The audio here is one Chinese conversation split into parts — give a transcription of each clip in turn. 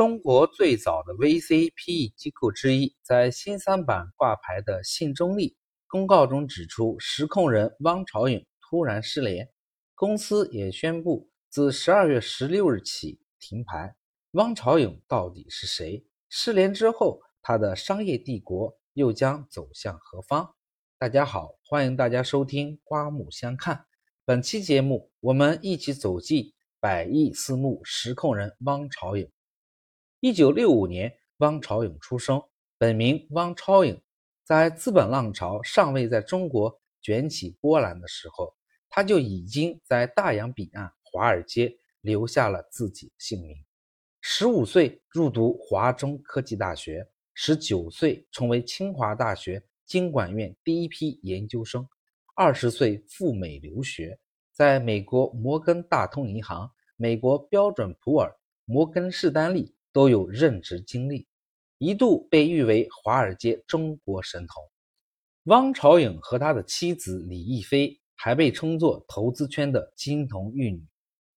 中国最早的 VC PE 机构之一，在新三板挂牌的信中利公告中指出，实控人汪朝颖突然失联，公司也宣布自十二月十六日起停牌。汪朝颖到底是谁？失联之后，他的商业帝国又将走向何方？大家好，欢迎大家收听《刮目相看》。本期节目，我们一起走进百亿私募实控人汪朝颖。一九六五年，汪朝颖出生，本名汪超颖。在资本浪潮尚未在中国卷起波澜的时候，他就已经在大洋彼岸华尔街留下了自己的姓名。十五岁入读华中科技大学，十九岁成为清华大学经管院第一批研究生，二十岁赴美留学，在美国摩根大通银行、美国标准普尔、摩根士丹利都有任职经历，一度被誉为华尔街中国神童。汪朝颖和他的妻子李亦菲还被称作投资圈的金童玉女。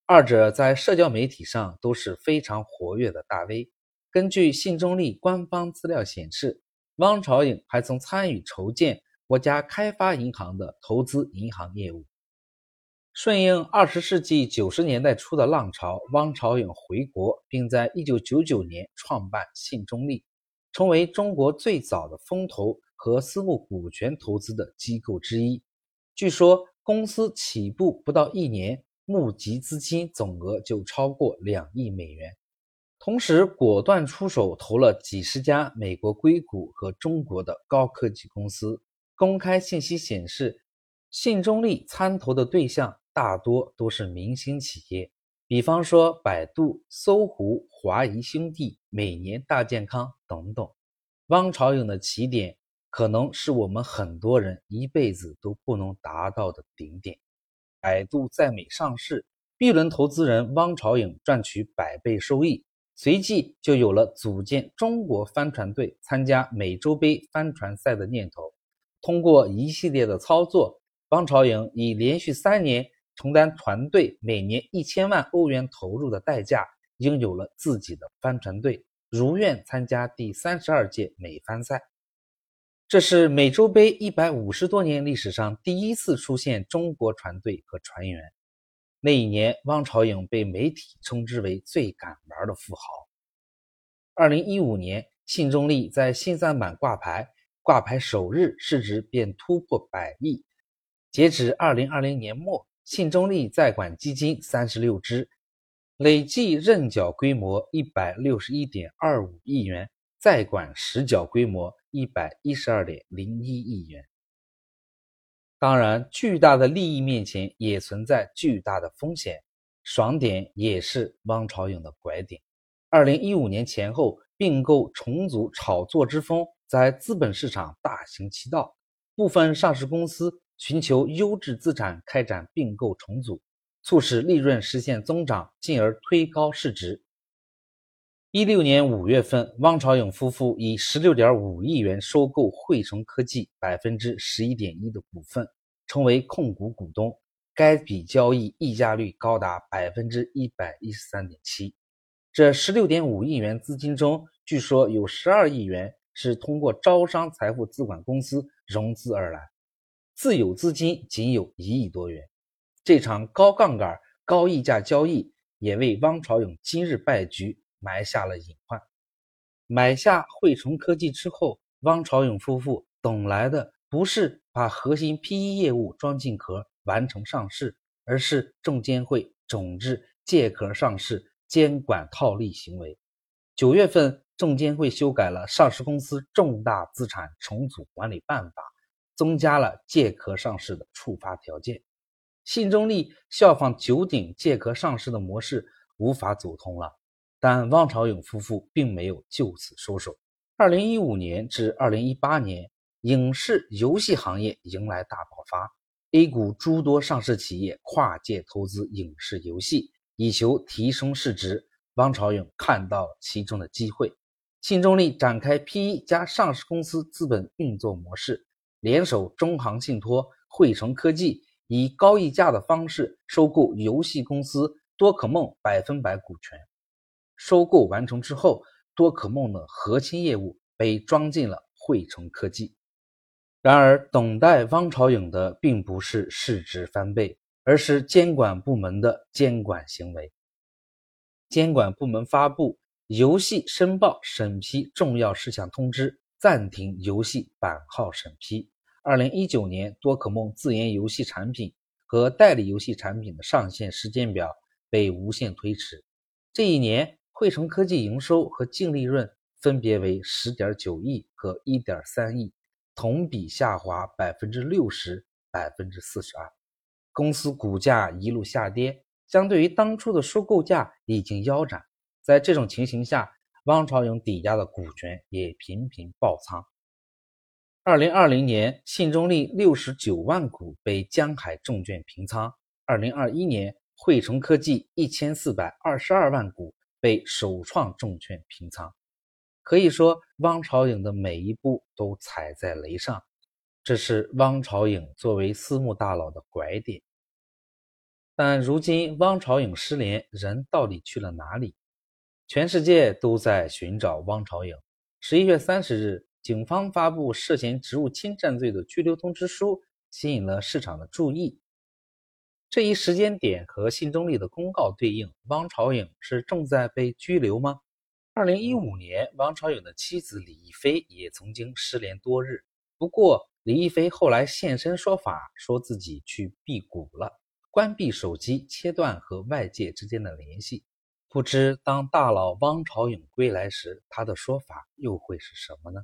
二者在社交媒体上都是非常活跃的大 V。根据信中利官方资料显示，汪朝颖还曾参与筹建国家开发银行的投资银行业务。顺应二十世纪九十年代初的浪潮，汪朝颖回国，并在一九九九年创办信中利，成为中国最早的风投和私募股权投资的机构之一。据说，公司起步不到一年。募集资金总额就超过两亿美元，同时果断出手投了几十家美国硅谷和中国的高科技公司。公开信息显示，信中利参投的对象大多都是明星企业，比方说百度、搜狐、华谊兄弟、每年大健康等等。汪朝颖的起点，可能是我们很多人一辈子都不能达到的顶点。百度在美上市，B 轮投资人汪朝颖赚取百倍收益，随即就有了组建中国帆船队参加美洲杯帆船赛的念头。通过一系列的操作，汪朝颖以连续三年承担团队每年一千万欧元投入的代价，拥有了自己的帆船队，如愿参加第三十二届美帆赛。这是美洲杯一百五十多年历史上第一次出现中国船队和船员。那一年，汪朝颖被媒体称之为最敢玩的富豪。二零一五年，信中利在新三板挂牌，挂牌首日市值便突破百亿。截止二零二零年末，信中利在管基金三十六只，累计认缴规模一百六十一点二五亿元，在管实缴规模。一百一十二点零一亿元。当然，巨大的利益面前也存在巨大的风险。爽点也是汪朝颖的拐点。二零一五年前后，并购重组炒作之风在资本市场大行其道，部分上市公司寻求优质资产开展并购重组，促使利润实现增长，进而推高市值。一六年五月份，汪朝颖夫妇以十六点五亿元收购汇成科技百分之十一点一的股份，成为控股股东。该笔交易溢价率高达百分之一百一十三点七。这十六点五亿元资金中，据说有十二亿元是通过招商财富资管公司融资而来，自有资金仅有一亿多元。这场高杠杆、高溢价交易也为汪朝颖今日败局。埋下了隐患。买下汇成科技之后，汪朝颖夫妇等来的不是把核心 PE 业务装进壳完成上市，而是证监会整治借壳上市、监管套利行为。九月份，证监会修改了《上市公司重大资产重组管理办法》，增加了借壳上市的触发条件。信中利效仿九鼎借壳上市的模式，无法走通了。但汪朝颖夫妇并没有就此收手。二零一五年至二零一八年，影视游戏行业迎来大爆发，A 股诸多上市企业跨界投资影视游戏，以求提升市值。汪朝颖看到其中的机会，信中利展开 PE 加上市公司资本运作模式，联手中航信托、汇成科技，以高溢价的方式收购游戏公司多可梦百分百股权。收购完成之后，多可梦的核心业务被装进了汇成科技。然而，等待汪朝颖的并不是市值翻倍，而是监管部门的监管行为。监管部门发布游戏申报审批重要事项通知，暂停游戏版号审批。二零一九年，多可梦自研游戏产品和代理游戏产品的上线时间表被无限推迟。这一年，汇成科技营收和净利润分别为十点九亿和一点三亿，同比下滑百分之六十、百分之四十二。公司股价一路下跌，相对于当初的收购价已经腰斩。在这种情形下，汪朝颖抵押的股权也频频爆仓。二零二零年，信中利六十九万股被江海证券平仓。二零二一年，汇成科技一千四百二十二万股被首创证券平仓。可以说，汪朝颖的每一步都踩在雷上，这是汪朝颖作为私募大佬的拐点。但如今，汪朝颖失联，人到底去了哪里？全世界都在寻找汪朝颖。十一月三十日。警方发布涉嫌职务侵占罪的拘留通知书，吸引了市场的注意。这一时间点和信中立的公告对应，汪朝颖是正在被拘留吗？二零一五年，汪朝颖的妻子李亦菲也曾经失联多日，不过李亦菲后来现身说法，说自己去辟谷了，关闭手机，切断和外界之间的联系。不知当大佬汪朝颖归来时，他的说法又会是什么呢？